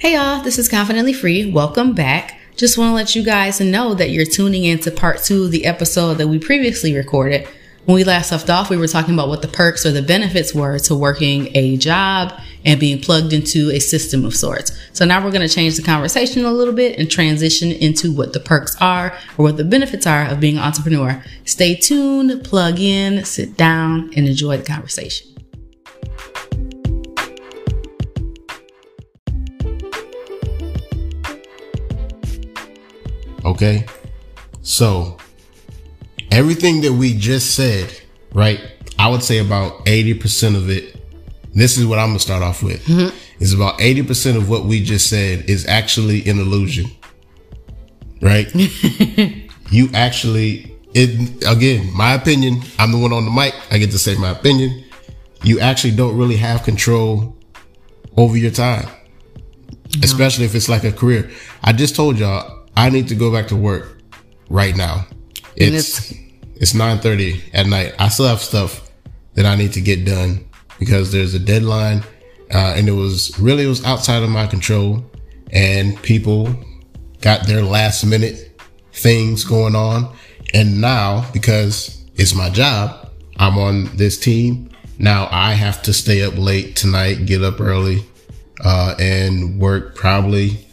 Hey y'all, this is Confidently Free. Welcome back. Just want to let you guys know that you're tuning into part two of the episode that we previously recorded. When we last left off, we were talking about what the perks or the benefits were to working a job and being plugged into a system of sorts. So now we're going to change the conversation a little bit and transition into what the perks are or what the benefits are of being an entrepreneur. Stay tuned, plug in, sit down, and enjoy the conversation. Okay. So everything that we just said, right? I would say about 80% of it. This is what I'm going to start off with. Mm-hmm. Is about 80% of what we just said is actually an illusion. Right? you actually it again, my opinion, I'm the one on the mic. I get to say my opinion. You actually don't really have control over your time. Especially if it's like a career. I just told y'all I need to go back to work right now. And It's it's nine thirty at night. I still have stuff that I need to get done because there's a deadline, uh, and it was really it was outside of my control, and people got their last minute things going on, and now because it's my job, I'm on this team. Now I have to stay up late tonight, get up early, uh, and work probably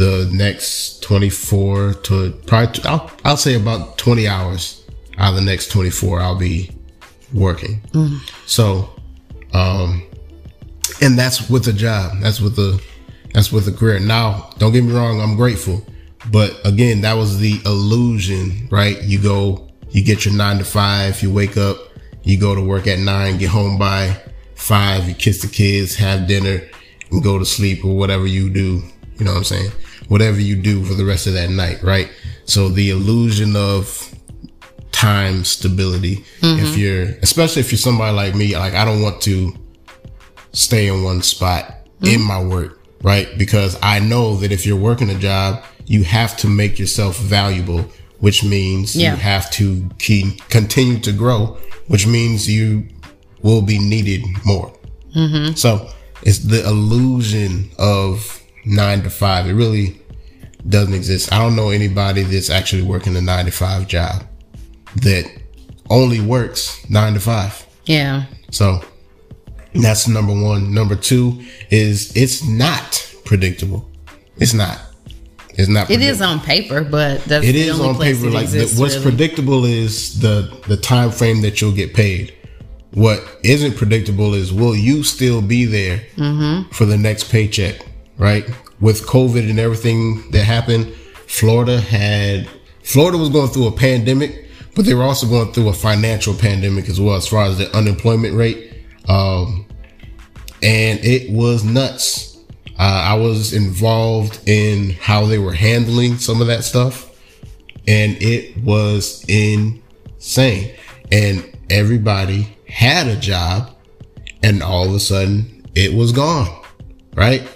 the next 24 to probably I'll, I'll say about 20 hours out of the next 24 I'll be working. So, um, and that's with a job. That's with a, that's with a career. Now, don't get me wrong. I'm grateful, but again, that was the illusion, right? You go, you get your nine to five, you wake up, you go to work at nine, get home by five, you kiss the kids, have dinner and go to sleep or whatever you do. You know what I'm saying? Whatever you do for the rest of that night, right? So the illusion of time stability. If mm-hmm. you're, especially if you're somebody like me, like I don't want to stay in one spot in mm-hmm. my work, right? Because I know that if you're working a job, you have to make yourself valuable, which means Yeah. you have to keep, continue to grow, which means you will be needed more. Mm-hmm. So it's the illusion of nine to five. It really doesn't exist. I don't know anybody that's actually working a nine to five job that only works nine to five. Yeah. So that's number one. Number two is it's not predictable. It's not. It's not. It is on paper, but that's It is on paper. Like the, what's really. predictable is the the time frame that you'll get paid. What isn't predictable is will you still be there Mm-hmm. for the next paycheck? Right. With COVID and everything that happened, Florida had Florida was going through a pandemic, but they were also going through a financial pandemic as well, as far as the unemployment rate. Um, and it was nuts. Uh, I was involved in how they were handling some of that stuff, and it was insane. And everybody had a job, and all of a sudden it was gone, right?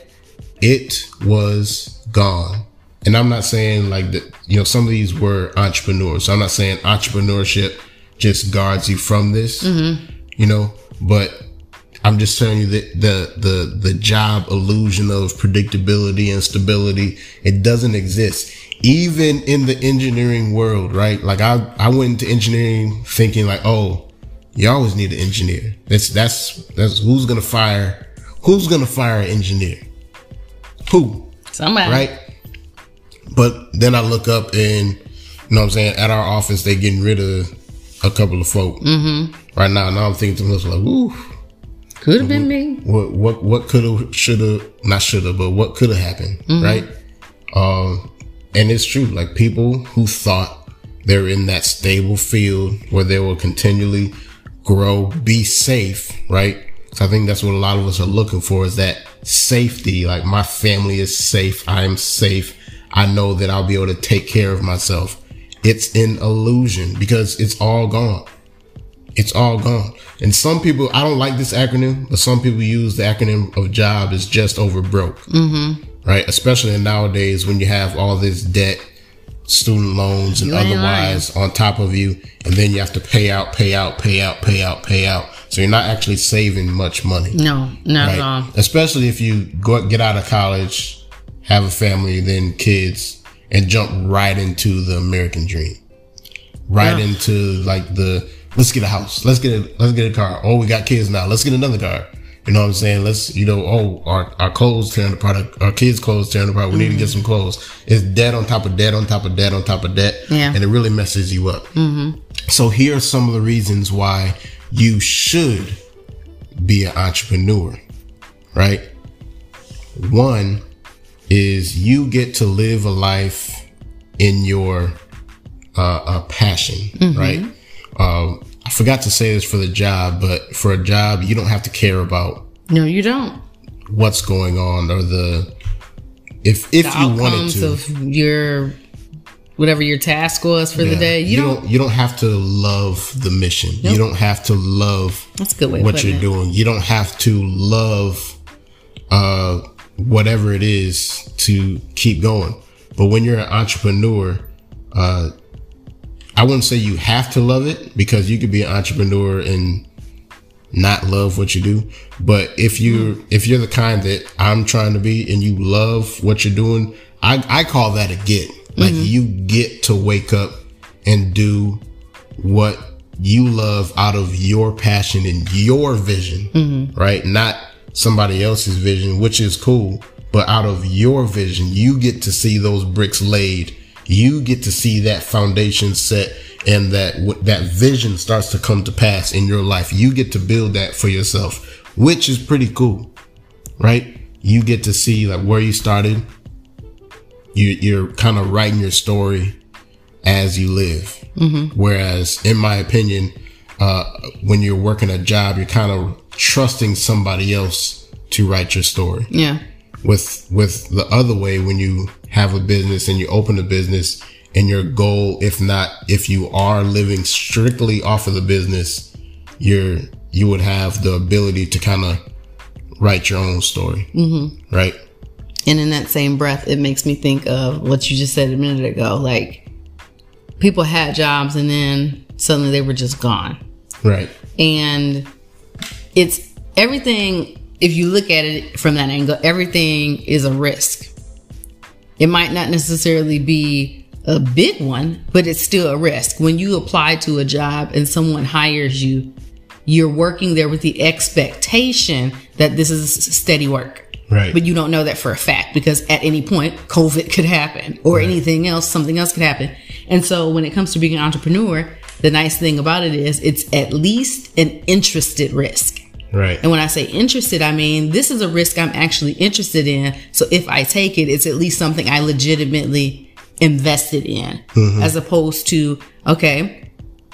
It was gone. And I'm not saying like that, you know, some of these were entrepreneurs. So I'm not saying entrepreneurship just guards you from this, mm-hmm. you know, but I'm just telling you that the the the job illusion of predictability and stability it doesn't exist even in the engineering world, right? Like I I went into engineering thinking like, oh, you always need an engineer. That's that's that's who's gonna fire who's gonna fire an engineer? Who? Somebody. Right? But then I look up and you know what I'm saying, at our office they getting rid of a couple of folk right now. Now I'm thinking to myself like, ooh, Could have been me. what what what could have should have not should have but what could have happened right um and it's true like people who thought they're in that stable field where they will continually grow be safe right so i think that's what a lot of us are looking for is that safety like my family is safe i'm safe i know that i'll be able to take care of myself it's an illusion because it's all gone it's all gone. And some people, I don't like this acronym, but some people use the acronym of job is just over broke. Mm-hmm. Right? Especially nowadays when you have all this debt, student loans, and otherwise on top of you, and then you have to pay out, pay out, pay out, pay out, pay out. So you're not actually saving much money. No, not Right? at all. Especially if you go get out of college have a family, then kids, and jump right into the American dream. Right Yeah. into like the let's get a house, let's get a let's get a car. Oh, we got kids now, let's get another car. You know what I'm saying? Let's you know, oh our, our clothes tearing apart, our, our kids' clothes tearing apart. We need to get some clothes. It's debt on top of debt on top of debt on top of debt. Yeah. And it really messes you up. Hmm. So here are some of the reasons why you should be an entrepreneur, right? One is you get to live a life in your uh, uh passion, right? Um, I forgot to say this for the job, but for a job, you don't have to care about No, you don't. what's going on or the if if The you wanted to. of your whatever your task was for the day. You, don't, you don't have to love the mission. You don't have to love That's good way what you're it. doing. You don't have to love uh whatever it is to keep going. But when you're an entrepreneur, uh I wouldn't say you have to love it because you could be an entrepreneur and not love what you do. But if you if you're the kind that I'm trying to be and you love what you're doing, I, I call that a get. Like mm-hmm. you get to wake up and do what you love out of your passion and your vision, mm-hmm. right? Not somebody else's vision, which is cool, but out of your vision, you get to see those bricks laid. You get to see that foundation set and that that vision starts to come to pass in your life. You get to build that for yourself, which is pretty cool, right? You get to see like where you started. You, you're kind of writing your story as you live. Whereas, in my opinion, uh, when you're working a job, you're kind of trusting somebody else to write your story. Yeah. With with the other way, when you have a business and you open a business, and your goal, if not, if you are living strictly off of the business, you're you would have the ability to kind of write your own story, mm-hmm. right? And in that same breath, it makes me think of what you just said a minute ago. Like people had jobs and then suddenly they were just gone. Right. And it's everything, if you look at it from that angle, everything is a risk. It might not necessarily be a big one, but it's still a risk. When you apply to a job and someone hires you, you're working there with the expectation that this is steady work. Right. But you don't know that for a fact because at any point, COVID could happen or anything else, something else could happen. And so when it comes to being an entrepreneur, the nice thing about it is it's at least an interested risk. Right. And when I say interested, I mean this is a risk I'm actually interested in. So if I take it, it's at least something I legitimately invested in, as opposed to okay,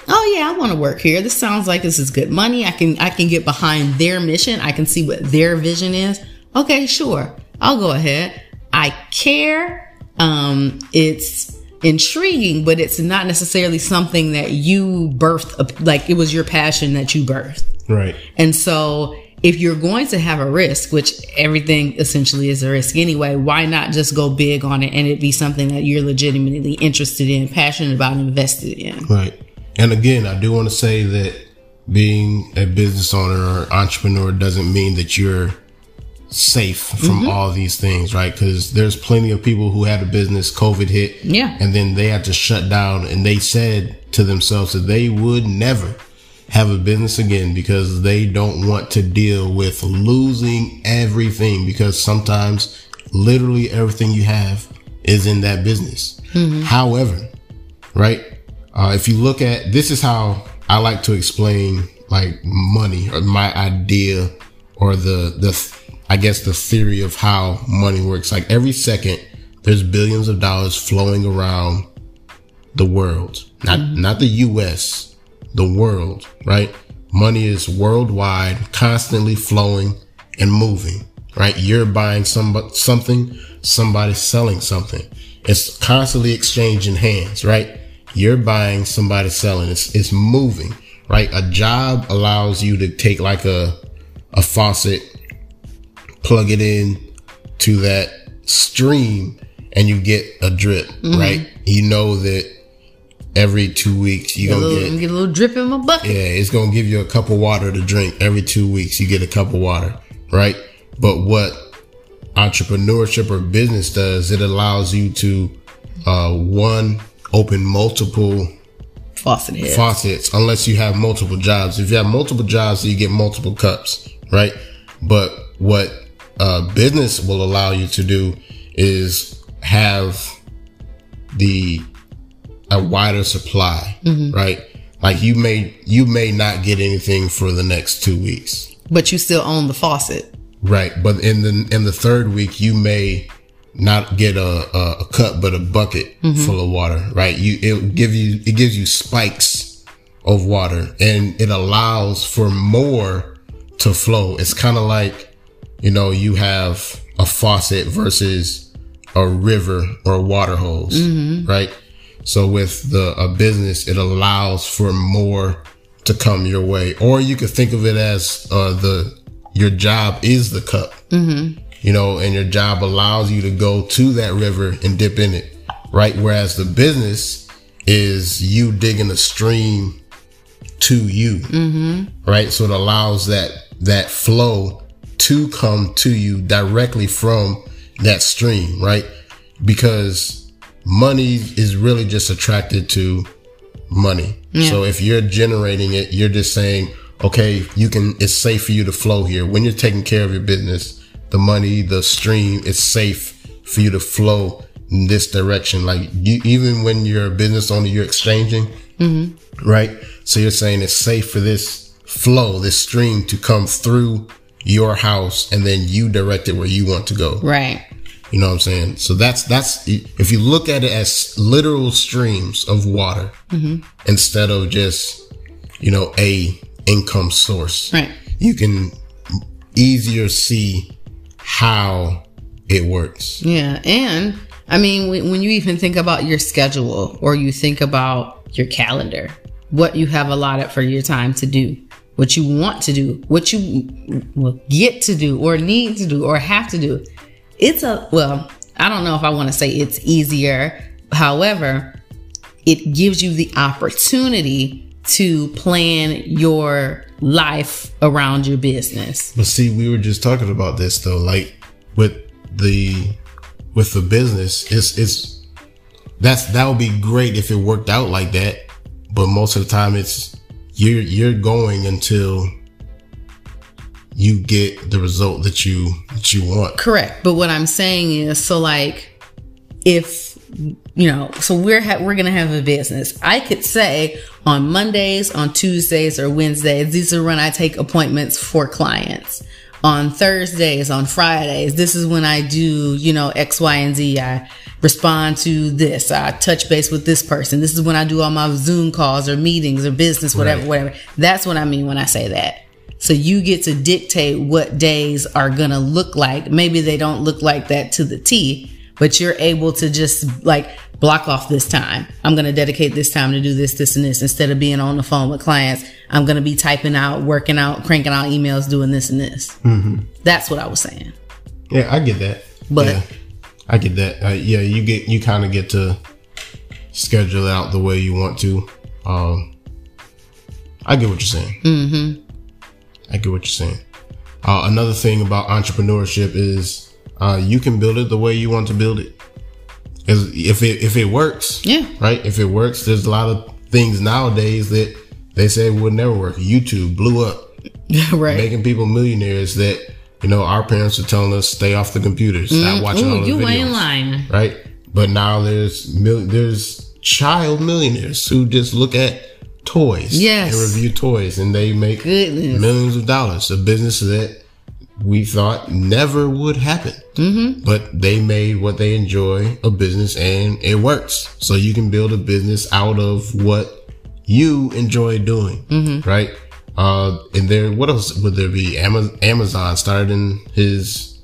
oh yeah, I want to work here. This sounds like this is good money. I can I can get behind their mission. I can see what their vision is. Okay, sure, I'll go ahead. I care. Um, it's intriguing, but it's not necessarily something that you birthed. Like it was your passion that you birthed. Right. And so if you're going to have a risk, which everything essentially is a risk anyway, why not just go big on it and it be something that you're legitimately interested in, passionate about, invested in? Right. And again, I do want to say that being a business owner or entrepreneur doesn't mean that you're safe from all these things, right? Because there's plenty of people who had a business, COVID hit, Yeah. and then they had to shut down, and they said to themselves that they would never have a business again because they don't want to deal with losing everything because sometimes literally everything you have is in that business. However, right? Uh, if you look at this is how I like to explain like money or my idea or the the I guess the theory of how money works. Like every second, there's billions of dollars flowing around the world, not mm-hmm. not the U.S., the world. Right? Money is worldwide, constantly flowing and moving. Right? You're buying some something, somebody's selling something. It's constantly exchanging hands. Right? You're buying, somebody's selling. It's it's moving. Right? A job allows you to take like a a faucet plug it in to that stream and you get a drip, right? You know that every two weeks you Get a, gonna little, get get a little drip in my bucket. yeah, it's gonna give you a cup of water to drink every two weeks. You get a cup of water, right? But what entrepreneurship or business does, it allows you to uh, one open multiple Faucet head. faucets unless you have multiple jobs. If you have multiple jobs, you get multiple cups, right? But what uh, business will allow you to do is have the a wider supply, right? Like you may you may not get anything for the next two weeks, but you still own the faucet. right? But in the in the third week, you may not get a, a, a cup but a bucket full of water, right? You it give you it gives you spikes of water and it allows for more to flow. It's kind of like you know you have a faucet versus a river or a water hose, right? So with the a business, it allows for more to come your way, or you could think of it as uh, the your job is the cup, mm-hmm. you know, and your job allows you to go to that river and dip in it, right? Whereas the business is you digging a stream to you, mm-hmm. right? So it allows that that flow to come to you directly from that stream, right? Because money is really just attracted to money. So if you're generating it, you're just saying, okay, you can, it's safe for you to flow here. When you're taking care of your business, the money, the stream, it's safe for you to flow in this direction. Like you, even when you're a business owner, you're exchanging, mm-hmm. right? So you're saying it's safe for this flow, this stream to come through your house and then you direct it where you want to go. Right. You know what I'm saying? So that's that's if you look at it as literal streams of water mm-hmm. instead of just you know a income source, Right. you can easier see how it works. Yeah. And I mean, when, when you even think about your schedule or you think about your calendar, what you have allotted for your time to do, what you want to do, what you will get to do or need to do or have to do, it's a, well, I don't know if I want to say it's easier. However, it gives you the opportunity to plan your life around your business. But see, we were just talking about this though, like with the with the business, it's it's that's that would be great if it worked out like that. But most of the time, it's you're you're going until you get the result that you that you want. Correct. But what I'm saying is, so like, if you know, so we're ha- we're gonna have a business. I could say on Mondays, on Tuesdays, or Wednesdays, these are when I take appointments for clients. On Thursdays, on Fridays, this is when I do, you know, X, Y, and Z. I respond to this. I touch base with this person. This is when I do all my Zoom calls or meetings or business, whatever, Right. whatever. That's what I mean when I say that. So you get to dictate what days are going to look like. Maybe they don't look like that to the T, but you're able to just like block off this time. I'm going to dedicate this time to do this, this, and this. Instead of being on the phone with clients, I'm going to be typing out, working out, cranking out emails, doing this and this. That's what I was saying. Yeah, I get that. But- yeah, I get that. Uh, yeah, you get you kind of get to schedule out the way you want to. Um, I get what you're saying. Mm-hmm. I get what you're saying. Uh, another thing about entrepreneurship is uh, you can build it the way you want to build it. As- If it if it works, Yeah. right. If it works, there's a lot of things nowadays that they say would never work. YouTube blew up right. making people millionaires that you know our parents were telling us stay off the computers, stop watching all Ooh, the you videos, ain't lying. right? But now there's mil- there's child millionaires who just look at toys, Yes. and review toys, and they make Goodness. millions of dollars. A business that we thought never would happen, mm-hmm. but they made what they enjoy a business, and it works. So you can build a business out of what you enjoy doing, Mm-hmm. right? Uh, and there, what else would there be? Amazon started in his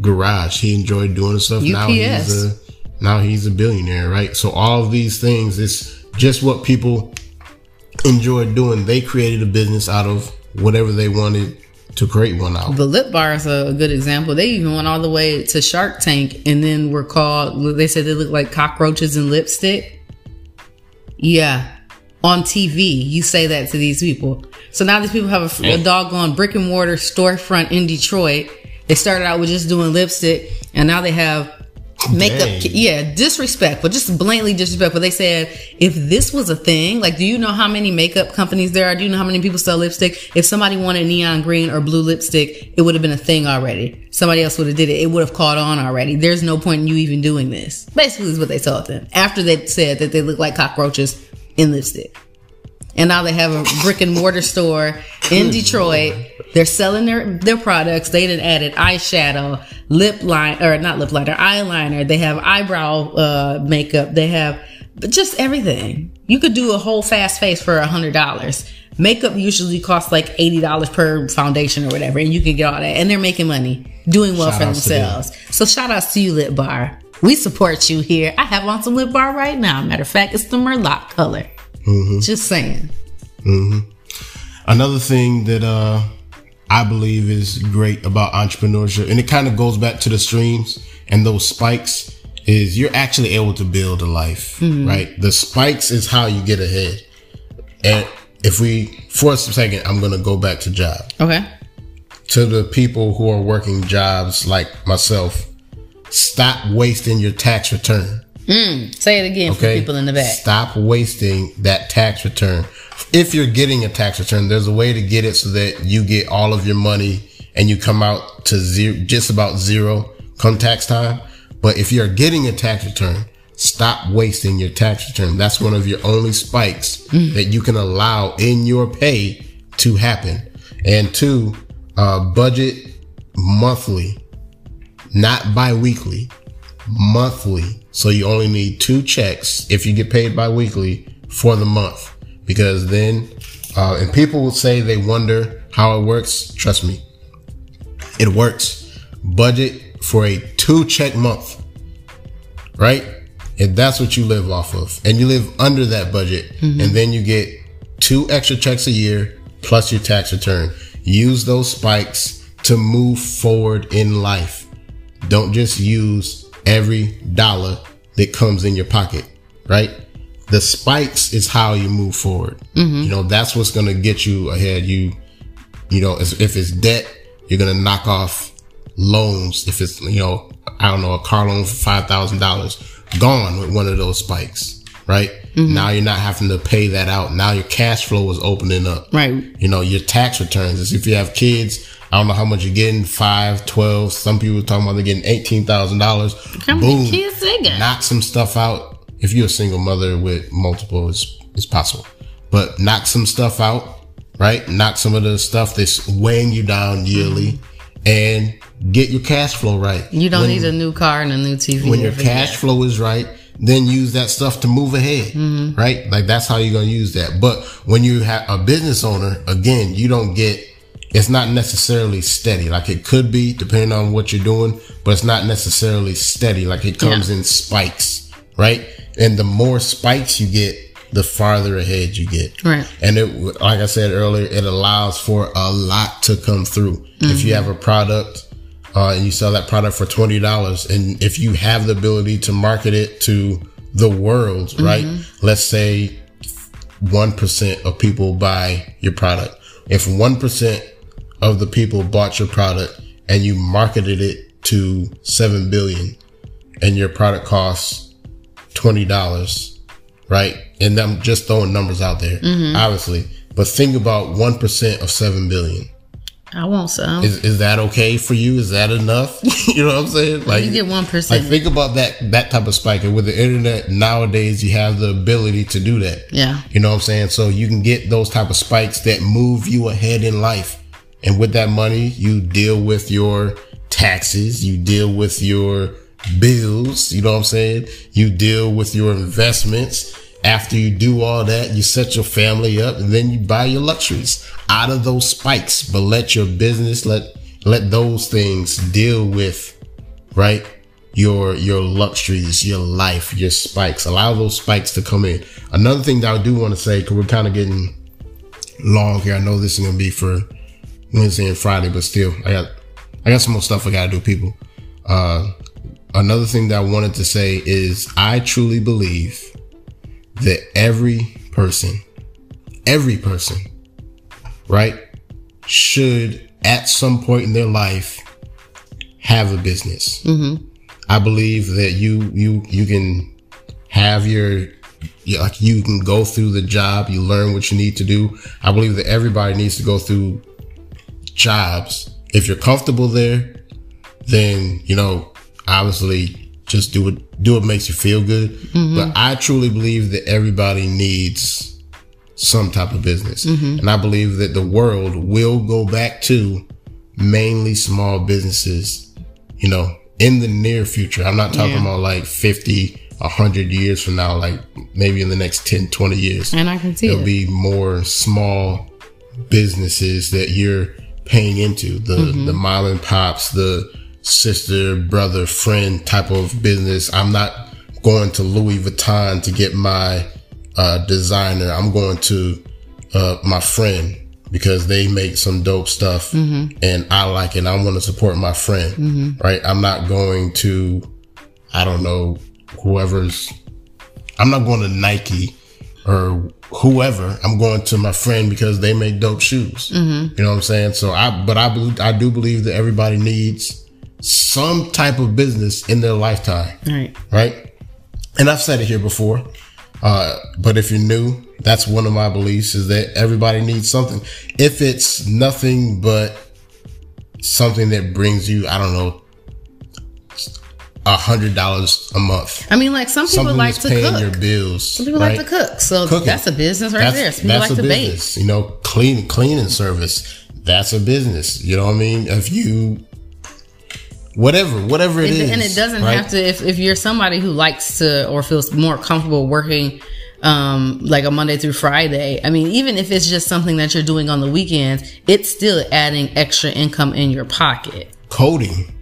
garage. He enjoyed doing stuff. Now UPS. he's a now he's a billionaire, right? So all of these things, it's just what people enjoy doing. They created a business out of whatever they wanted to create one out. The lip bar is a good example. They even went all the way to Shark Tank and then were called, they said they look like cockroaches in lipstick. Yeah. On TV, you say that to these people. So now these people have a, a doggone brick and mortar storefront in Detroit They started out with just doing lipstick, and now they have makeup. Dang. Yeah, disrespectful, just blatantly disrespectful. They said if this was a thing, like, do you know how many makeup companies there are? Do you know how many people sell lipstick? If somebody wanted neon green or blue lipstick, it would have been a thing already. Somebody else would have did it. It would have caught on already. There's no point in you even doing this. Basically, is what they told them after they said that they look like cockroaches in lipstick. And now they have a brick and mortar store in Detroit. They're selling their, their products. They done added eyeshadow, lip line, or not lip liner, eyeliner. They have eyebrow, uh, makeup. They have just everything. You could do a whole fast face for a hundred dollars. Makeup usually costs like eighty dollars per foundation or whatever, and you can get all that. And they're making money, doing well Shout for outs to them. themselves. So shout outs to you, Lip Bar. We support you here. I have on some Lip Bar right now. Matter of fact, it's the Merlot color. Just saying. Another thing that uh, I believe is great about entrepreneurship, and it kind of goes back to the streams and those spikes, is you're actually able to build a life, hmm. right? The spikes is how you get ahead. And if we, for a second, I'm going to go back to job. Okay. To the people who are working jobs like myself, stop wasting your tax return. Hmm. Say it again for people in the back. Stop wasting that tax return. If you're getting a tax return, there's a way to get it so that you get all of your money and you come out to zero, just about zero come tax time. But if you're getting a tax return, stop wasting your tax return. That's one of your only spikes that you can allow in your pay to happen. And two, uh, budget monthly, not bi-weekly monthly. So you only need two checks if you get paid bi-weekly for the month. Because then, uh, and people will say they wonder how it works. Trust me, it works. Budget for a two check month, right? If that's what you live off of, and you live under that budget, and then you get two extra checks a year plus your tax return. Use those spikes to move forward in life. Don't just use every dollar that comes in your pocket, right? The spikes is how you move forward. Mm-hmm. You know, that's what's going to get you ahead. You, you know, if if it's debt, you're going to knock off loans. If it's, you know, I don't know, a car loan for $5,000 gone with one of those spikes, right? Mm-hmm. Now you're not having to pay that out. Now your cash flow is opening up Right. you know, your tax returns. Is if you have kids, I don't know how much you're getting, five, twelve. Some people talking about they're getting eighteen thousand dollars. How many kids they got? Knock some stuff out. If you're a single mother with multiple, it's it's possible. But knock some stuff out, right? Knock some of the stuff that's weighing you down yearly, mm-hmm. and get your cash flow right. You don't When- need a new car and a new TV. when your cash flow is right, then use that stuff to move ahead, mm-hmm. right? Like that's how you're gonna use that. But when you have a business owner, again, you don't get. It's not necessarily steady. Like it could be, depending on what you're doing, but it's not necessarily steady. Like it comes in spikes, right? And the more spikes you get, the farther ahead you get. Right. And it, like I said earlier, it allows for a lot to come through. If you have a product uh, and you sell that product for twenty dollars, and if you have the ability to market it to the world, right? Let's say one percent of people buy your product. If one percent of the people bought your product and you marketed it to seven billion, and your product costs twenty dollars, right? And I'm just throwing numbers out there, mm-hmm. obviously. But think about one percent of seven billion. I want some. Is is that okay for you? Is that enough? you know what I'm saying? Like you get one like think about that that type of spike. And with the internet nowadays, you have the ability to do that. Yeah. You know what I'm saying? So you can get those type of spikes that move you ahead in life. And with that money, you deal with your taxes, you deal with your bills, you know what I'm saying? You deal with your investments. After you do all that, you set your family up and then you buy your luxuries out of those spikes. But let your business, let let those things deal with right? Your your luxuries, your life, your spikes. Allow those spikes to come in. Another thing that I do want to say, because we're kind of getting long here. I know this is gonna be for Wednesday and Friday, but still, I got I got some more stuff I gotta do, people. Uh, another thing that I wanted to say is I truly believe that every person, every person, right, should at some point in their life have a business. Mm-hmm. I believe that you you you can have your like you can go through the job, you learn what you need to do. I believe that everybody needs to go through jobs. If you're comfortable there, then you know obviously just do what do what makes you feel good. Mm-hmm. But I truly believe that everybody needs some type of business, mm-hmm. and I believe that the world will go back to mainly small businesses. You know, in the near future. I'm not talking yeah. about like 50, 100 years from now, like maybe in the next 10, 20 years. And I can see there'll it. be more small businesses that you're paying into the, mm-hmm. the mom and pops, the sister, brother, friend type of business. I'm not going to Louis Vuitton to get my uh, designer. I'm going to uh, my friend because they make some dope stuff mm-hmm. and I like it. I want to support my friend, mm-hmm. right? I'm not going to, I don't know, whoever's, I'm not going to Nike or whoever. I'm going to my friend because they make dope shoes. Mm-hmm. You know what I'm saying? So I, but I believe, I do believe that everybody needs some type of business in their lifetime. Right. Right. And I've said it here before. Uh, but if you're new, that's one of my beliefs is that everybody needs something. If it's nothing but something that brings you, I don't know, a hundred dollars a month. I mean, like some people Something like to paying cook. your bills. Some people right? like to cook, so Cooking. that's a business right that's, there. Some people like to business. bake. You know, clean cleaning service. That's a business. You know what I mean? If you whatever, whatever it, it is, and it doesn't right? have to. If if you're somebody who likes to or feels more comfortable working um, like a Monday through Friday. I mean, even if it's just something that you're doing on the weekends, it's still adding extra income in your pocket. Coding,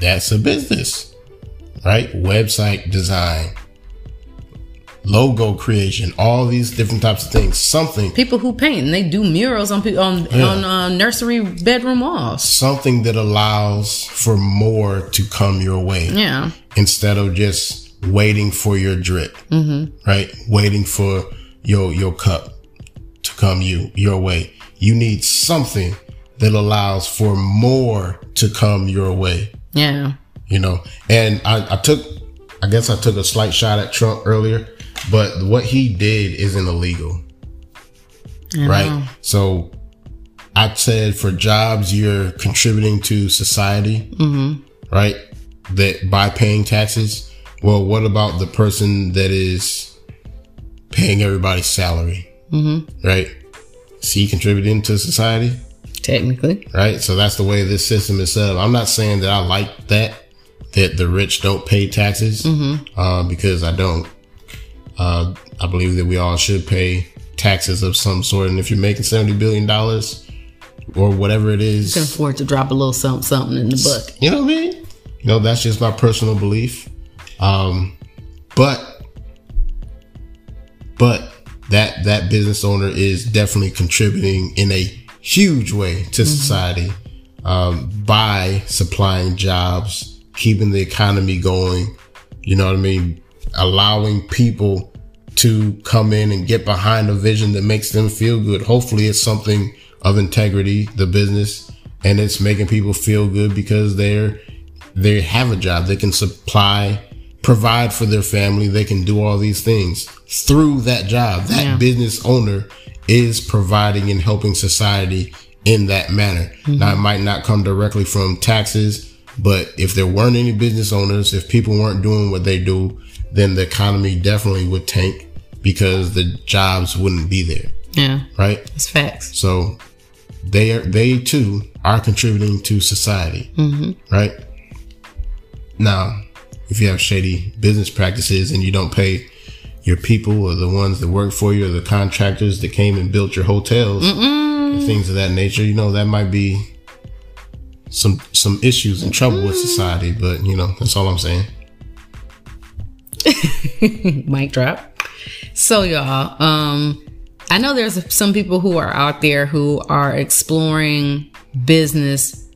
that's a business, right? Website design, logo creation, all these different types of things. Something people who paint and they do murals on on yeah. on uh, nursery bedroom walls. Something that allows for more to come your way. Yeah. Instead of just waiting for your drip, mm-hmm. right? Waiting for your your cup to come you your way. You need something that allows for more to come your way. Yeah. You know, and I, I took, I guess I took a slight shot at Trump earlier, but what he did isn't illegal. Right. So I said for jobs, you're contributing to society, mm-hmm. right? That by paying taxes, well, what about the person that is paying everybody's salary? Mm-hmm. Right? See, contributing to society? Technically. Right? So that's the way this system is set up. I'm not saying that I like that, that the rich don't pay taxes, mm-hmm. uh, because I don't. Uh, I believe that we all should pay taxes of some sort. And if you're making $70 billion or whatever it is, you can afford to drop a little something, something in the book. You know what I mean? You know, that's just my personal belief. Um, but, but that, that business owner is definitely contributing in a huge way to mm-hmm. society, um, by supplying jobs, keeping the economy going. You know what I mean? Allowing people to come in and get behind a vision that makes them feel good. Hopefully it's something of integrity, the business, and it's making people feel good because they're, they have a job. They can supply provide for their family. They can do all these things through that job. That yeah. business owner is providing and helping society in that manner. Mm-hmm. Now, it might not come directly from taxes, but if there weren't any business owners, if people weren't doing what they do, then the economy definitely would tank because the jobs wouldn't be there. Yeah. Right? It's facts. So they are, they too are contributing to society. Mm-hmm. Right? Now, if you have shady business practices and you don't pay your people or the ones that work for you or the contractors that came and built your hotels and things of that nature, you know, that might be some some issues and trouble with society, but you know, that's all I'm saying. Mic drop. So y'all, um I know there's some people who are out there who are exploring business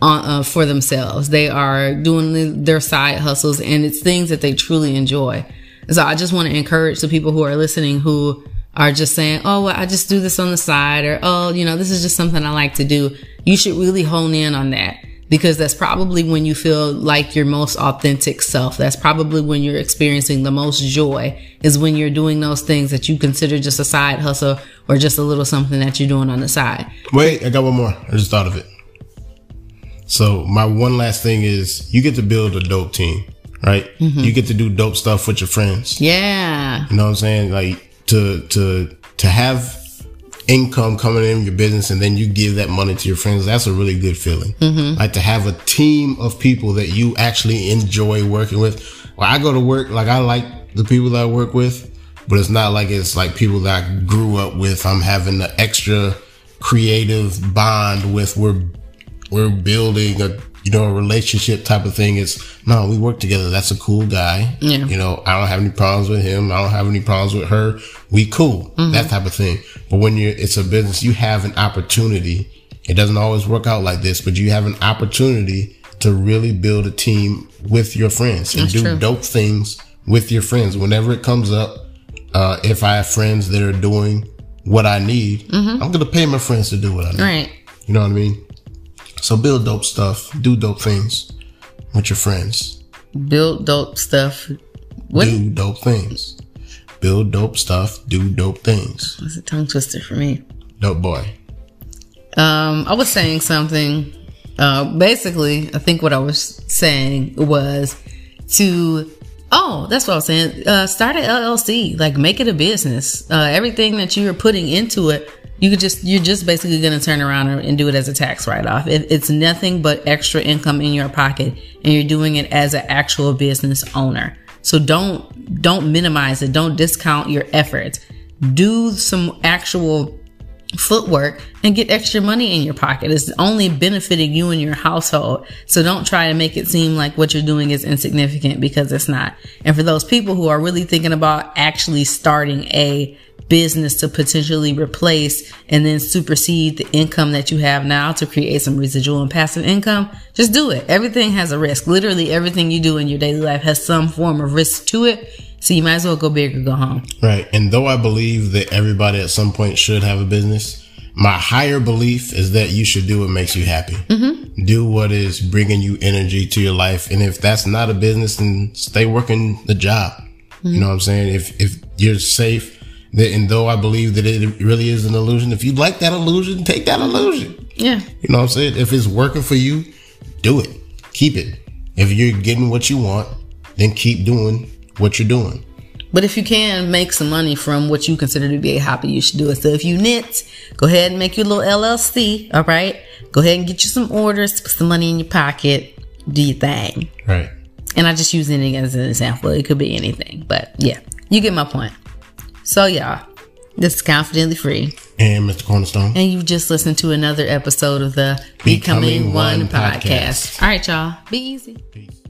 on, uh, for themselves. They are doing the, their side hustles and it's things that they truly enjoy. so I just want to encourage the people who are listening who are just saying, Oh, well, I just do this on the side or, Oh, you know, this is just something I like to do. You should really hone in on that. Because that's probably when you feel like your most authentic self. That's probably when you're experiencing the most joy is when you're doing those things that you consider just a side hustle or just a little something that you're doing on the side. Wait, I got one more. I just thought of it. So my one last thing is you get to build a dope team, right? Mm-hmm. You get to do dope stuff with your friends. Yeah. You know what I'm saying? Like to to to have income coming in your business and then you give that money to your friends. That's a really good feeling. Mm-hmm. Like to have a team of people that you actually enjoy working with. Well, I go to work like I like the people that I work with, but it's not like it's like people that I grew up with. I'm having the extra creative bond with. We're we're building a you know a relationship type of thing. It's no, we work together. That's a cool guy. Yeah. You know, I don't have any problems with him. I don't have any problems with her. We cool. That type of thing. But when you're it's a business, you have an opportunity. It doesn't always work out like this, but you have an opportunity to really build a team with your friends and That's do true. dope things with your friends. Whenever it comes up, uh, if I have friends that are doing what I need, I'm gonna pay my friends to do what I need. Right. You know what I mean? So build dope stuff, do dope things with your friends. Build dope stuff. What? Do dope things. Build dope stuff, do dope things. That's a tongue twister for me. Dope boy. Um, I was saying something. Uh, basically, I think what I was saying was to. Oh, that's what I was saying. Uh, start an LLC. Like, make it a business. Uh, everything that you're putting into it, you could just you're just basically going to turn around and do it as a tax write off. It, it's nothing but extra income in your pocket, and you're doing it as an actual business owner. So don't don't minimize it. Don't discount your efforts. Do some actual footwork and get extra money in your pocket. It's only benefiting you and your household. So don't try to make it seem like what you're doing is insignificant because it's not. And for those people who are really thinking about actually starting a business to potentially replace and then supersede the income that you have now to create some residual and passive income, just do it. Everything has a risk. Literally everything you do in your daily life has some form of risk to it. So you might as well go big or go home. Right. And though I believe that everybody at some point should have a business, my higher belief is that you should do what makes you happy. Mm-hmm. Do what is bringing you energy to your life. And if that's not a business, then stay working the job. You know what I'm saying? If, if you're safe, that, and though I believe that it really is an illusion, if you like that illusion, take that illusion. Yeah. You know what I'm saying? If it's working for you, do it. Keep it. If you're getting what you want, then keep doing what you're doing. But if you can make some money from what you consider to be a hobby, you should do it. So if you knit, go ahead and make your little LLC. All right. Go ahead and get you some orders, put some money in your pocket, do your thing. Right. And I just use it as an example. It could be anything, but yeah, you get my point. So y'all, this is confidently free, And Mr. Cornerstone. and you just listened to another episode of the Becoming Becoming, One One podcast. podcast. All right, y'all, be easy. Peace.